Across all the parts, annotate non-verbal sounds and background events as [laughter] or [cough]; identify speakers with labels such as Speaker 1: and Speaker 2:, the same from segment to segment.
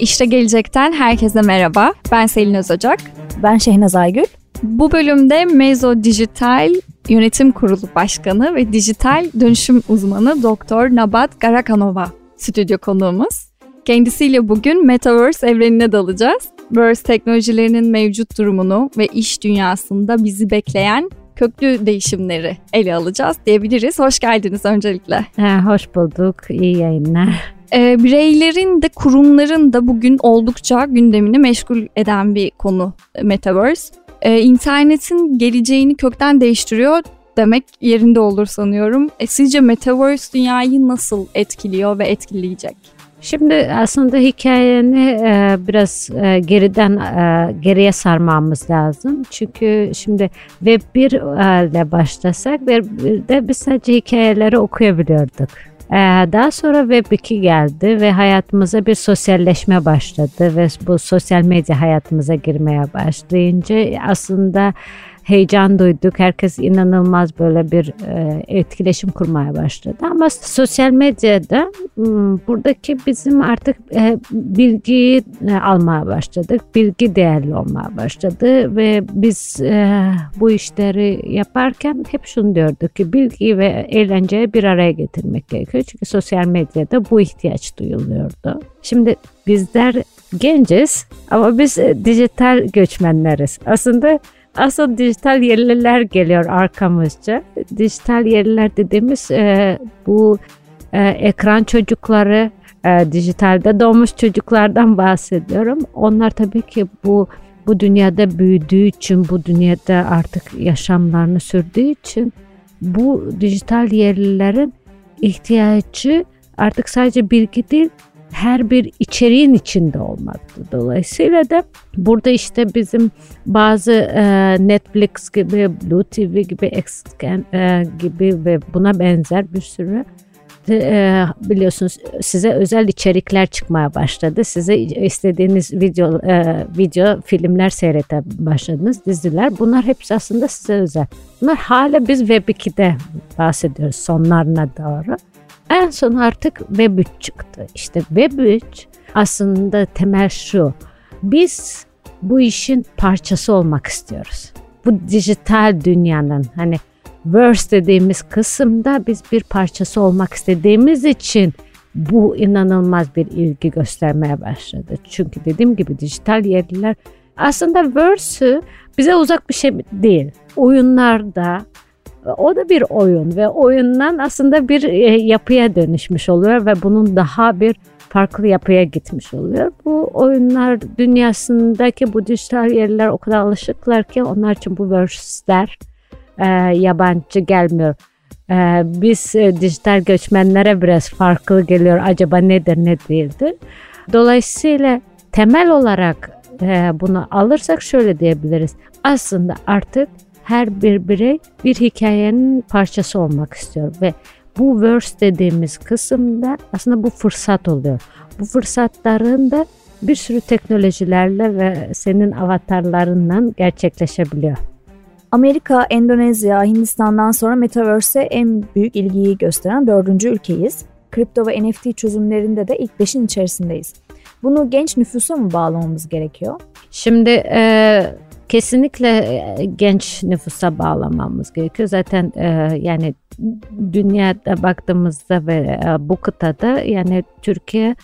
Speaker 1: İşte Gelecek'ten herkese merhaba. Ben Selin Özocak.
Speaker 2: Ben Şehnaz Aygül.
Speaker 1: Bu bölümde Mezo Dijital Yönetim Kurulu Başkanı ve Dijital Dönüşüm Uzmanı Doktor Nabat Garakanova stüdyo konuğumuz. Kendisiyle bugün Metaverse evrenine dalacağız. Verse teknolojilerinin mevcut durumunu ve iş dünyasında bizi bekleyen köklü değişimleri ele alacağız diyebiliriz. Hoş geldiniz öncelikle.
Speaker 3: Ha, hoş bulduk. İyi yayınlar.
Speaker 1: E, bireylerin de kurumların da bugün oldukça gündemini meşgul eden bir konu Metaverse. E, internetin geleceğini kökten değiştiriyor demek yerinde olur sanıyorum. E, sizce Metaverse dünyayı nasıl etkiliyor ve etkileyecek?
Speaker 3: Şimdi aslında hikayeni e, biraz e, geriden e, geriye sarmamız lazım. Çünkü şimdi Web 1 ile başlasak Web 1'de biz sadece hikayeleri okuyabiliyorduk. Ee, daha sonra Web 2 geldi ve hayatımıza bir sosyalleşme başladı ve bu sosyal medya hayatımıza girmeye başlayınca aslında heyecan duyduk. Herkes inanılmaz böyle bir e, etkileşim kurmaya başladı. Ama sosyal medyada buradaki bizim artık e, bilgiyi e, almaya başladık. Bilgi değerli olmaya başladı ve biz bu işleri yaparken hep şunu diyorduk ki bilgi ve eğlenceyi bir araya getirmek gerekiyor. Çünkü sosyal medyada bu ihtiyaç duyuluyordu. Şimdi bizler genciz ama biz dijital göçmenleriz. Aslında Asıl dijital yerliler geliyor arkamızca. Dijital yerliler dediğimiz e, bu e, ekran çocukları, e, dijitalde doğmuş çocuklardan bahsediyorum. Onlar tabii ki bu bu dünyada büyüdüğü için, bu dünyada artık yaşamlarını sürdüğü için bu dijital yerlilerin ihtiyacı artık sadece bilgi değil, her bir içeriğin içinde olmaktı. Dolayısıyla da burada işte bizim bazı e, Netflix gibi, Blue TV gibi, Xscan e, gibi ve buna benzer bir sürü e, biliyorsunuz size özel içerikler çıkmaya başladı. Size istediğiniz video e, video filmler seyrete başladınız, diziler. Bunlar hepsi aslında size özel. Bunlar hala biz Web 2'de bahsediyoruz sonlarına doğru. En son artık Web 3 çıktı. İşte Web 3 aslında temel şu. Biz bu işin parçası olmak istiyoruz. Bu dijital dünyanın hani verse dediğimiz kısımda biz bir parçası olmak istediğimiz için bu inanılmaz bir ilgi göstermeye başladı. Çünkü dediğim gibi dijital yerliler aslında verse'ü bize uzak bir şey değil. Oyunlarda, o da bir oyun ve oyundan aslında bir e, yapıya dönüşmüş oluyor ve bunun daha bir farklı yapıya gitmiş oluyor. Bu oyunlar dünyasındaki bu dijital yerler o kadar alışıklar ki onlar için bu verse'ler e, yabancı gelmiyor. E, biz e, dijital göçmenlere biraz farklı geliyor. Acaba nedir ne değildir? Dolayısıyla temel olarak e, bunu alırsak şöyle diyebiliriz. Aslında artık her bir birey bir hikayenin parçası olmak istiyor ve bu verse dediğimiz kısımda aslında bu fırsat oluyor. Bu fırsatların da bir sürü teknolojilerle ve senin avatarlarından gerçekleşebiliyor.
Speaker 2: Amerika, Endonezya, Hindistan'dan sonra Metaverse'e en büyük ilgiyi gösteren dördüncü ülkeyiz. Kripto ve NFT çözümlerinde de ilk beşin içerisindeyiz. Bunu genç nüfusa mı bağlamamız gerekiyor?
Speaker 3: Şimdi e, kesinlikle e, genç nüfusa bağlamamız gerekiyor. Zaten e, yani dünyada baktığımızda ve e, bu kıtada yani Türkiye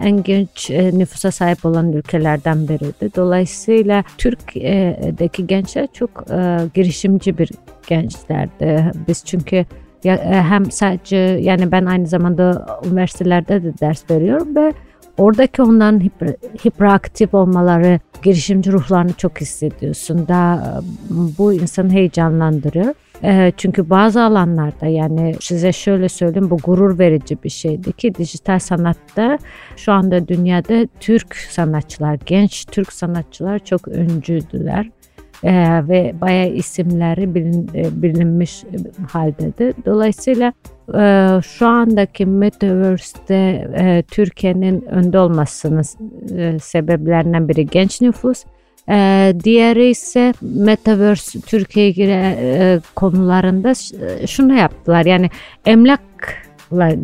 Speaker 3: en genç nüfusa sahip olan ülkelerden biriydi. Dolayısıyla Türkiye'deki gençler çok girişimci bir gençlerdi. Biz çünkü hem sadece yani ben aynı zamanda üniversitelerde de ders veriyorum ve Oradaki onların hiper, hiperaktif olmaları, girişimci ruhlarını çok hissediyorsun. Daha bu insanı heyecanlandırıyor. Çünkü bazı alanlarda yani size şöyle söyleyeyim bu gurur verici bir şeydi ki dijital sanatta şu anda dünyada Türk sanatçılar, genç Türk sanatçılar çok öncüdüler e, ve bayağı isimleri bilin, e, bilinmiş haldedir. Dolayısıyla e, şu andaki Metaverse'de e, Türkiye'nin önde olmasının e, sebeplerinden biri genç nüfus. E, diğeri ise Metaverse Türkiye'ye e, konularında şunu yaptılar. Yani emlak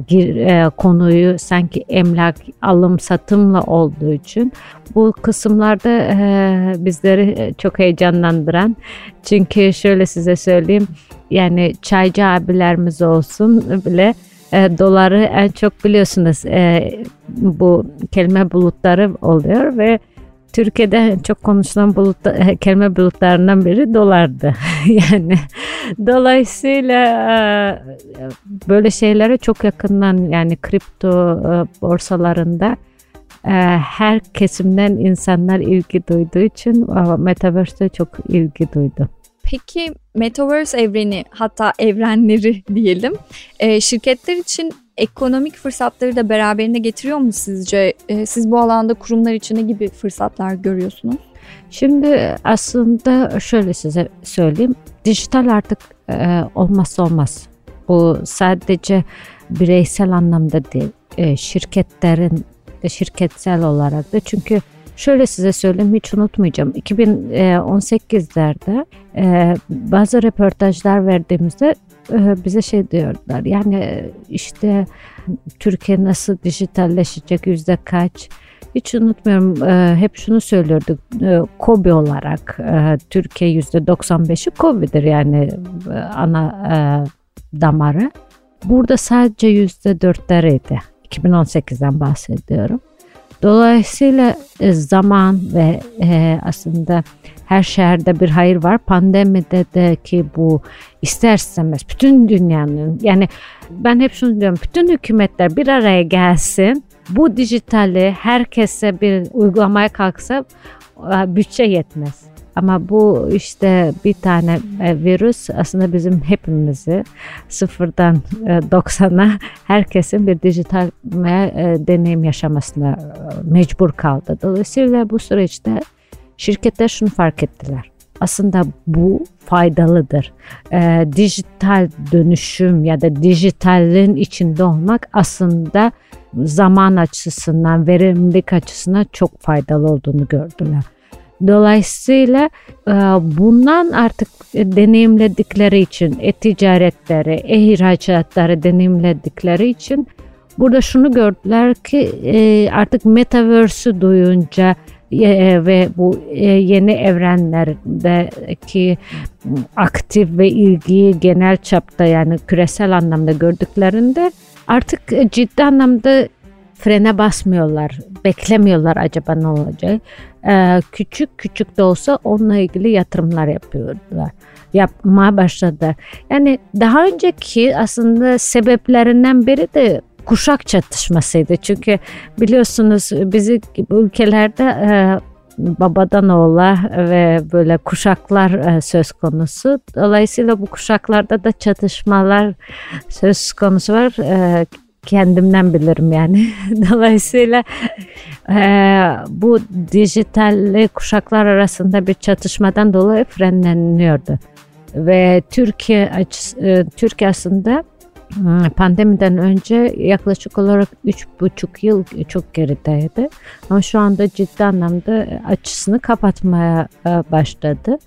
Speaker 3: gir, e, konuyu sanki emlak alım satımla olduğu için bu kısımlarda e, bizleri çok heyecanlandıran çünkü şöyle size söyleyeyim yani çaycı abilerimiz olsun bile e, doları en çok biliyorsunuz e, bu kelime bulutları oluyor ve Türkiye'de çok konuşulan bulut, e, kelime bulutlarından biri dolardı. [laughs] yani dolayısıyla e, böyle şeylere çok yakından yani kripto e, borsalarında her kesimden insanlar ilgi duyduğu için Metaverse'de çok ilgi duydu.
Speaker 1: Peki Metaverse evreni hatta evrenleri diyelim şirketler için ekonomik fırsatları da beraberinde getiriyor mu sizce? E, siz bu alanda kurumlar için ne gibi fırsatlar görüyorsunuz?
Speaker 3: Şimdi aslında şöyle size söyleyeyim. Dijital artık e, olmazsa olmaz. Bu sadece bireysel anlamda değil, e, şirketlerin de şirketsel olarak da çünkü Şöyle size söyleyeyim hiç unutmayacağım. 2018'lerde e, bazı röportajlar verdiğimizde e, bize şey diyorlar. Yani işte Türkiye nasıl dijitalleşecek yüzde kaç? Hiç unutmuyorum e, hep şunu söylüyorduk e, KOBİ olarak e, Türkiye yüzde 95'i KOBİ'dir yani e, ana e, damarı. Burada sadece yüzde dörtleriydi. 2018'den bahsediyorum. Dolayısıyla e, zaman ve e, aslında her şehirde bir hayır var. Pandemide de ki bu ister istemez bütün dünyanın yani ben hep şunu diyorum bütün hükümetler bir araya gelsin bu dijitali herkese bir uygulamaya kalksa e, bütçe yetmez. Ama bu işte bir tane e, virüs aslında bizim hepimizi sıfırdan 90'a e, herkesin bir dijital deneyim yaşamasına mecbur kaldı. Dolayısıyla bu süreçte şirketler şunu fark ettiler. Aslında bu faydalıdır. E, dijital dönüşüm ya da dijitalin içinde olmak aslında zaman açısından, verimlilik açısından çok faydalı olduğunu gördüler. Dolayısıyla e, bundan artık deneyimledikleri için e-ticaretleri, e-ihracatları deneyimledikleri için burada şunu gördüler ki e, artık metaverse'ü duyunca e, ve bu yeni evrenlerdeki aktif ve ilgiyi genel çapta yani küresel anlamda gördüklerinde artık ciddi anlamda frene basmıyorlar, beklemiyorlar acaba ne olacak. Ee, küçük küçük de olsa onunla ilgili yatırımlar yapıyorlar. Yapmaya başladı. Yani daha önceki aslında sebeplerinden biri de kuşak çatışmasıydı. Çünkü biliyorsunuz bizi ülkelerde e, babadan oğula ve böyle kuşaklar e, söz konusu. Dolayısıyla bu kuşaklarda da çatışmalar söz konusu var. E, kendimden bilirim yani. [laughs] Dolayısıyla e, bu dijital kuşaklar arasında bir çatışmadan dolayı frenleniyordu. Ve Türkiye Türkiye aslında pandemiden önce yaklaşık olarak 3,5 yıl çok gerideydi. Ama şu anda ciddi anlamda açısını kapatmaya e, başladı.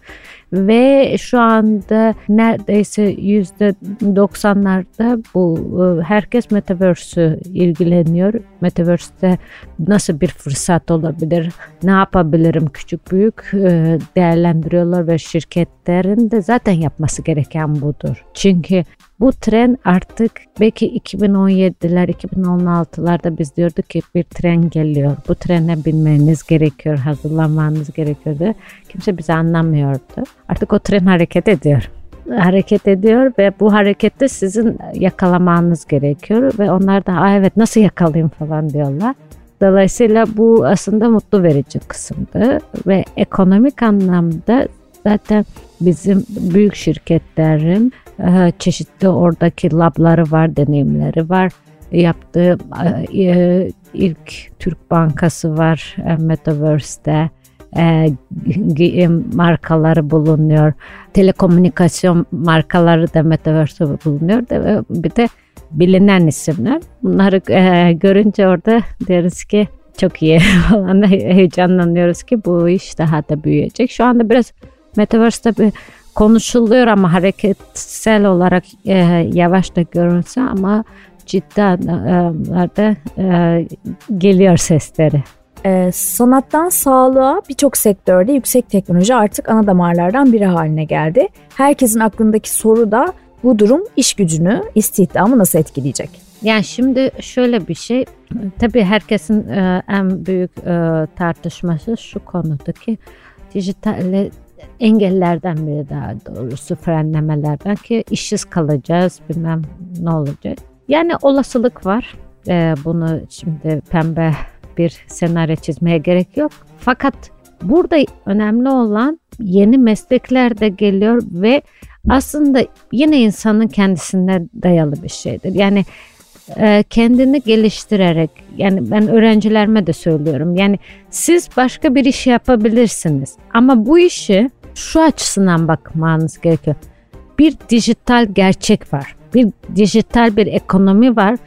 Speaker 3: Ve şu anda neredeyse yüzde 90'larda bu e, herkes Metaverse'ü ilgileniyor. Metaverse'de nasıl bir fırsat olabilir, ne yapabilirim küçük büyük e, değerlendiriyorlar ve şirketlerin de zaten yapması gereken budur. Çünkü bu tren artık belki 2017'ler, 2016'larda biz diyorduk ki bir tren geliyor. Bu trene binmeniz gerekiyor, hazırlanmanız gerekiyordu. Kimse bizi anlamıyordu. Artık o tren hareket ediyor hareket ediyor ve bu harekette sizin yakalamanız gerekiyor ve onlar da Aa, evet nasıl yakalayayım falan diyorlar. Dolayısıyla bu aslında mutlu verici kısımdı ve ekonomik anlamda zaten bizim büyük şirketlerin ee, çeşitli oradaki labları var, deneyimleri var. Yaptığı e, ilk Türk Bankası var e, Metaverse'de. E, markaları bulunuyor. Telekomünikasyon markaları da Metaverse'de bulunuyor. Bir de bilinen isimler. Bunları görünce orada diyoruz ki çok iyi [laughs] falan heyecanlanıyoruz ki bu iş daha da büyüyecek. Şu anda biraz Metaverse'de bir konuşuluyor ama hareketsel olarak e, yavaş da görünse ama ciddi anlamda e, geliyor sesleri.
Speaker 2: Ee, sanattan sağlığa birçok sektörde yüksek teknoloji artık ana damarlardan biri haline geldi. Herkesin aklındaki soru da bu durum iş gücünü, istihdamı nasıl etkileyecek?
Speaker 3: Yani şimdi şöyle bir şey, tabii herkesin e, en büyük e, tartışması şu konuda ki dijital engellerden biri daha doğrusu frenlemelerden ki işsiz kalacağız bilmem ne olacak. Yani olasılık var. E, bunu şimdi pembe bir senaryo çizmeye gerek yok. Fakat burada önemli olan yeni meslekler de geliyor ve aslında yine insanın kendisine dayalı bir şeydir. Yani e, kendini geliştirerek yani ben öğrencilerime de söylüyorum. Yani siz başka bir iş yapabilirsiniz ama bu işi şu açısından bakmanız gerekiyor. Bir dijital gerçek var. Bir dijital bir ekonomi var.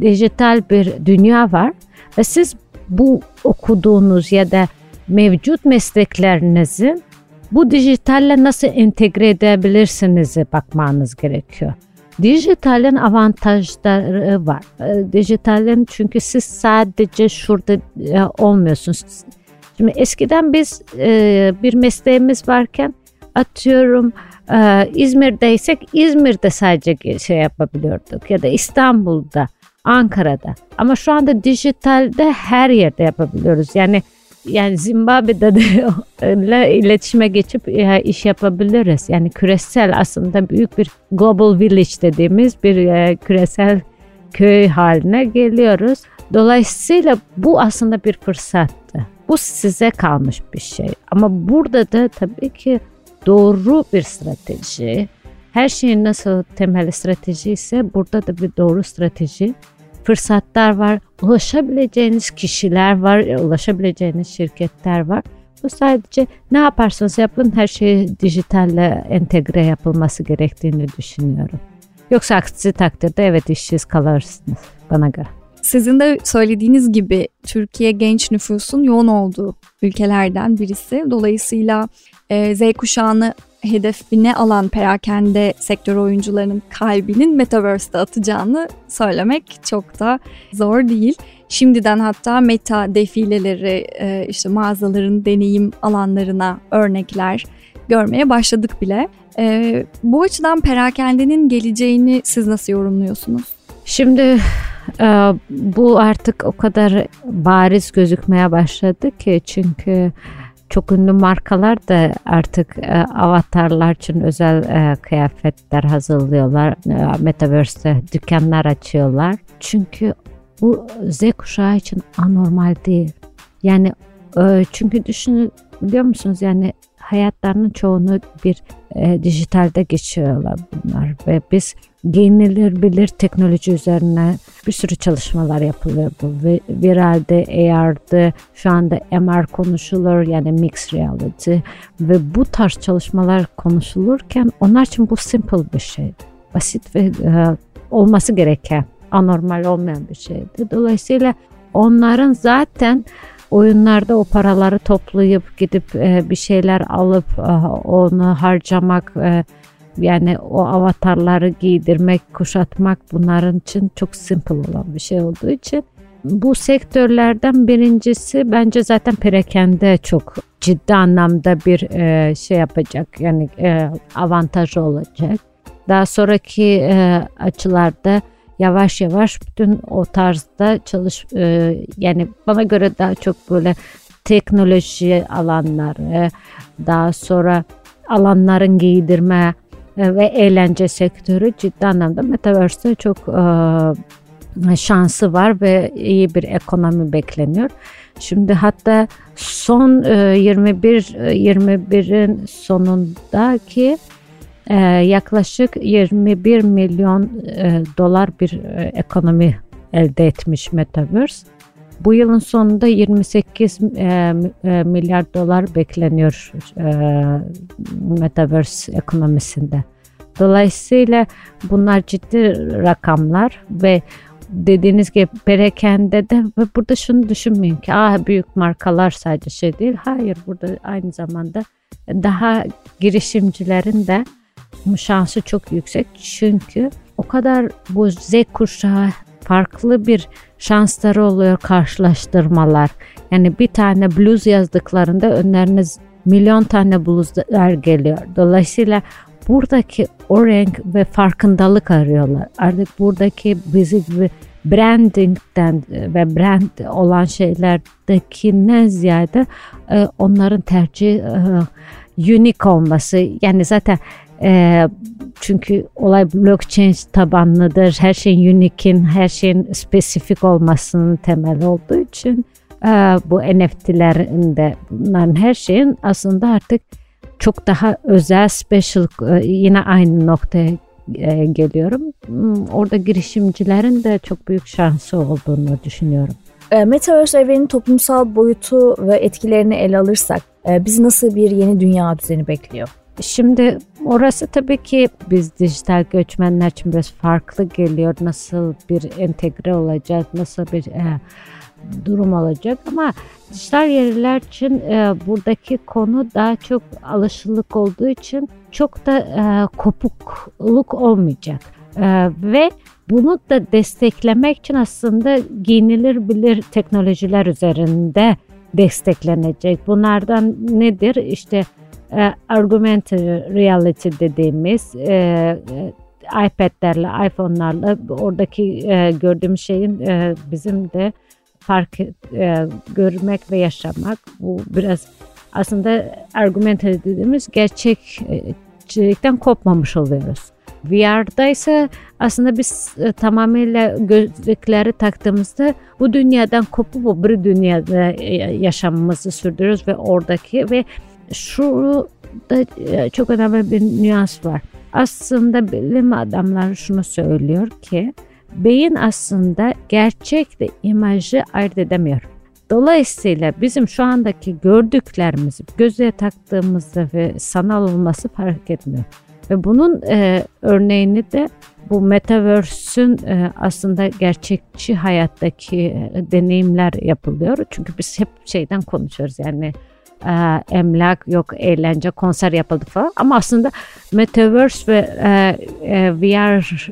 Speaker 3: Dijital bir dünya var ve siz bu okuduğunuz ya da mevcut mesleklerinizi bu dijitalle nasıl entegre edebilirsiniz bakmanız gerekiyor. Dijitalin avantajları var. Ee, dijitalin çünkü siz sadece şurada e, olmuyorsunuz. Şimdi eskiden biz e, bir mesleğimiz varken atıyorum e, İzmir'deysek İzmir'de sadece şey yapabiliyorduk ya da İstanbul'da Ankara'da. Ama şu anda dijitalde her yerde yapabiliyoruz. Yani yani Zimbabwe'de de [laughs] iletişime geçip e, iş yapabiliriz. Yani küresel aslında büyük bir global village dediğimiz bir e, küresel köy haline geliyoruz. Dolayısıyla bu aslında bir fırsattı. Bu size kalmış bir şey. Ama burada da tabii ki doğru bir strateji. Her şeyin nasıl temel strateji ise burada da bir doğru strateji fırsatlar var, ulaşabileceğiniz kişiler var, e, ulaşabileceğiniz şirketler var. Bu sadece ne yaparsanız yapın her şey dijitalle entegre yapılması gerektiğini düşünüyorum. Yoksa aksi takdirde evet işsiz kalırsınız bana göre.
Speaker 1: Sizin de söylediğiniz gibi Türkiye genç nüfusun yoğun olduğu ülkelerden birisi. Dolayısıyla e, Z kuşağını hedefine alan perakende sektör oyuncularının kalbinin Metaverse'de atacağını söylemek çok da zor değil. Şimdiden hatta meta defileleri, e, işte mağazaların deneyim alanlarına örnekler görmeye başladık bile. E, bu açıdan perakendenin geleceğini siz nasıl yorumluyorsunuz?
Speaker 3: Şimdi e, bu artık o kadar bariz gözükmeye başladı ki çünkü çok ünlü markalar da artık e, avatarlar için özel e, kıyafetler hazırlıyorlar. E, Metaverse'de dükkanlar açıyorlar. Çünkü bu Z kuşağı için anormal değil. Yani çünkü düşünün biliyor musunuz yani hayatlarının çoğunu bir e, dijitalde geçiyorlar bunlar ve biz bilir teknoloji üzerine bir sürü çalışmalar yapılıyor bu. Viralde, AR'de, şu anda MR konuşulur yani mixed reality ve bu tarz çalışmalar konuşulurken onlar için bu simple bir şeydi. Basit ve e, olması gereken, anormal olmayan bir şeydi. Dolayısıyla onların zaten oyunlarda o paraları toplayıp gidip e, bir şeyler alıp e, onu harcamak e, yani o avatarları giydirmek, kuşatmak bunların için çok simple olan bir şey olduğu için bu sektörlerden birincisi bence zaten perakende çok ciddi anlamda bir e, şey yapacak yani e, avantajı olacak. Daha sonraki e, açılarda yavaş yavaş bütün o tarzda çalış e, yani bana göre daha çok böyle teknoloji alanları daha sonra alanların giydirme ve eğlence sektörü ciddi anlamda Metaverse'de çok e, şansı var ve iyi bir ekonomi bekleniyor. Şimdi hatta son e, 21 21'in sonundaki e, yaklaşık 21 milyon e, dolar bir e, ekonomi elde etmiş Metaverse. Bu yılın sonunda 28 e, e, milyar dolar bekleniyor e, Metaverse ekonomisinde. Dolayısıyla bunlar ciddi rakamlar ve dediğiniz gibi perakende de ve burada şunu düşünmeyin ki ah büyük markalar sadece şey değil. Hayır burada aynı zamanda daha girişimcilerin de şansı çok yüksek. Çünkü o kadar bu Z kuşağı farklı bir şansları oluyor karşılaştırmalar. Yani bir tane blues yazdıklarında önlerine milyon tane blueslar geliyor. Dolayısıyla buradaki o renk ve farkındalık arıyorlar. Artık buradaki bizi brandingden ve brand olan şeylerdeki ziyade e, onların tercih e, unique olması. Yani zaten e, çünkü olay blockchain tabanlıdır. Her şeyin unique'in, her şeyin spesifik olmasının temel olduğu için e, bu NFT'lerin de bunların her şeyin aslında artık çok daha özel, special e, yine aynı noktaya e, geliyorum. Hmm, orada girişimcilerin de çok büyük şansı olduğunu düşünüyorum.
Speaker 2: E, Metaverse evrenin toplumsal boyutu ve etkilerini ele alırsak e, bizi nasıl bir yeni dünya düzeni bekliyor?
Speaker 3: Şimdi orası tabii ki biz dijital göçmenler için biraz farklı geliyor. Nasıl bir entegre olacak, nasıl bir e, durum olacak ama dijital yerler için e, buradaki konu daha çok alışılık olduğu için çok da e, kopukluk olmayacak e, ve bunu da desteklemek için aslında giyinilir bilir teknolojiler üzerinde desteklenecek. Bunlardan nedir? İşte e, reality dediğimiz e, e, iPad'lerle, iPhone'larla oradaki e, gördüğüm şeyin e, bizim de fark e, görmek ve yaşamak. Bu biraz aslında argumente dediğimiz gerçekçilikten kopmamış oluyoruz. VR'da ise aslında biz e, tamamıyla gözlükleri taktığımızda bu dünyadan kopup o bir dünyada e, yaşamımızı sürdürüyoruz ve oradaki ve şu da e, çok önemli bir nüans var. Aslında bilim adamları şunu söylüyor ki beyin aslında gerçekle imajı ayırt edemiyor. Dolayısıyla bizim şu andaki gördüklerimizi göze taktığımızda ve sanal olması fark etmiyor. Ve bunun e, örneğini de bu metaverse'ün e, aslında gerçekçi hayattaki e, deneyimler yapılıyor. Çünkü biz hep şeyden konuşuyoruz yani e, emlak yok eğlence konser yapıldı falan ama aslında metaverse ve e, e, VR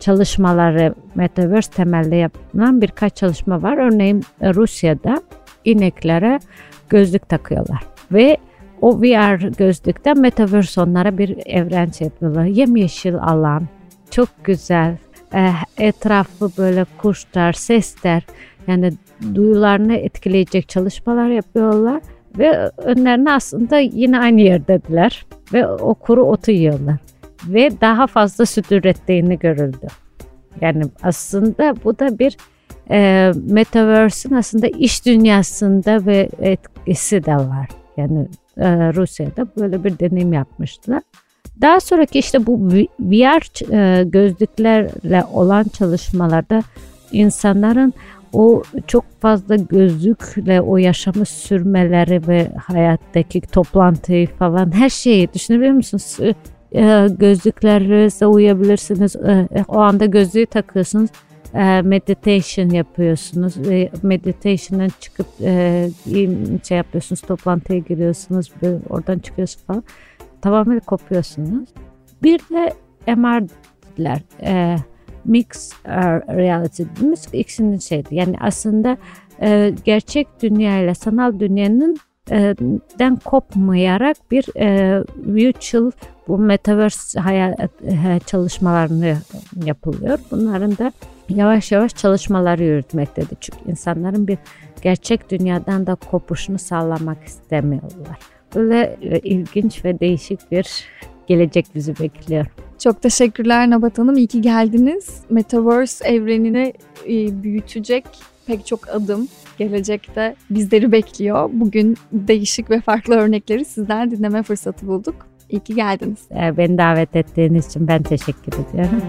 Speaker 3: çalışmaları Metaverse temelli yapılan birkaç çalışma var. Örneğin e, Rusya'da ineklere gözlük takıyorlar ve o VR gözlükten Metaverse onlara bir evren şey yapıyorlar. Yemyeşil alan, çok güzel, e, etrafı böyle kuşlar, sesler yani duyularını etkileyecek çalışmalar yapıyorlar ve önlerine aslında yine aynı yerdediler ve o kuru otu yiyorlar ve daha fazla süt ürettiğini görüldü. Yani aslında bu da bir e, Metaverse'in aslında iş dünyasında ve etkisi de var. Yani e, Rusya'da böyle bir deneyim yapmıştılar. Daha sonraki işte bu VR e, gözlüklerle olan çalışmalarda insanların o çok fazla gözlükle o yaşamı sürmeleri ve hayattaki toplantıyı falan her şeyi düşünebiliyor musunuz? E, gözlüklerinizle uyuyabilirsiniz. E, o anda gözlüğü takıyorsunuz. E, meditation yapıyorsunuz. E, meditation'dan çıkıp e, şey yapıyorsunuz. Toplantıya giriyorsunuz. Oradan çıkıyorsunuz falan. Tamamen kopuyorsunuz. Bir de MR'ler. E, mix reality dediğimiz ikisinin şeydi. Yani aslında e, gerçek dünya ile sanal dünyanın e, den kopmayarak bir e, virtual bu metaverse hayat e, çalışmalarını yapılıyor. Bunların da yavaş yavaş çalışmaları yürütmektedir. Çünkü insanların bir gerçek dünyadan da kopuşunu sağlamak istemiyorlar. Böyle e, ilginç ve değişik bir gelecek bizi bekliyor.
Speaker 1: Çok teşekkürler Nabat Hanım. İyi ki geldiniz. Metaverse evrenini e, büyütecek pek çok adım gelecekte bizleri bekliyor. Bugün değişik ve farklı örnekleri sizden dinleme fırsatı bulduk. İyi ki geldiniz.
Speaker 3: Beni davet ettiğiniz için ben teşekkür ediyorum.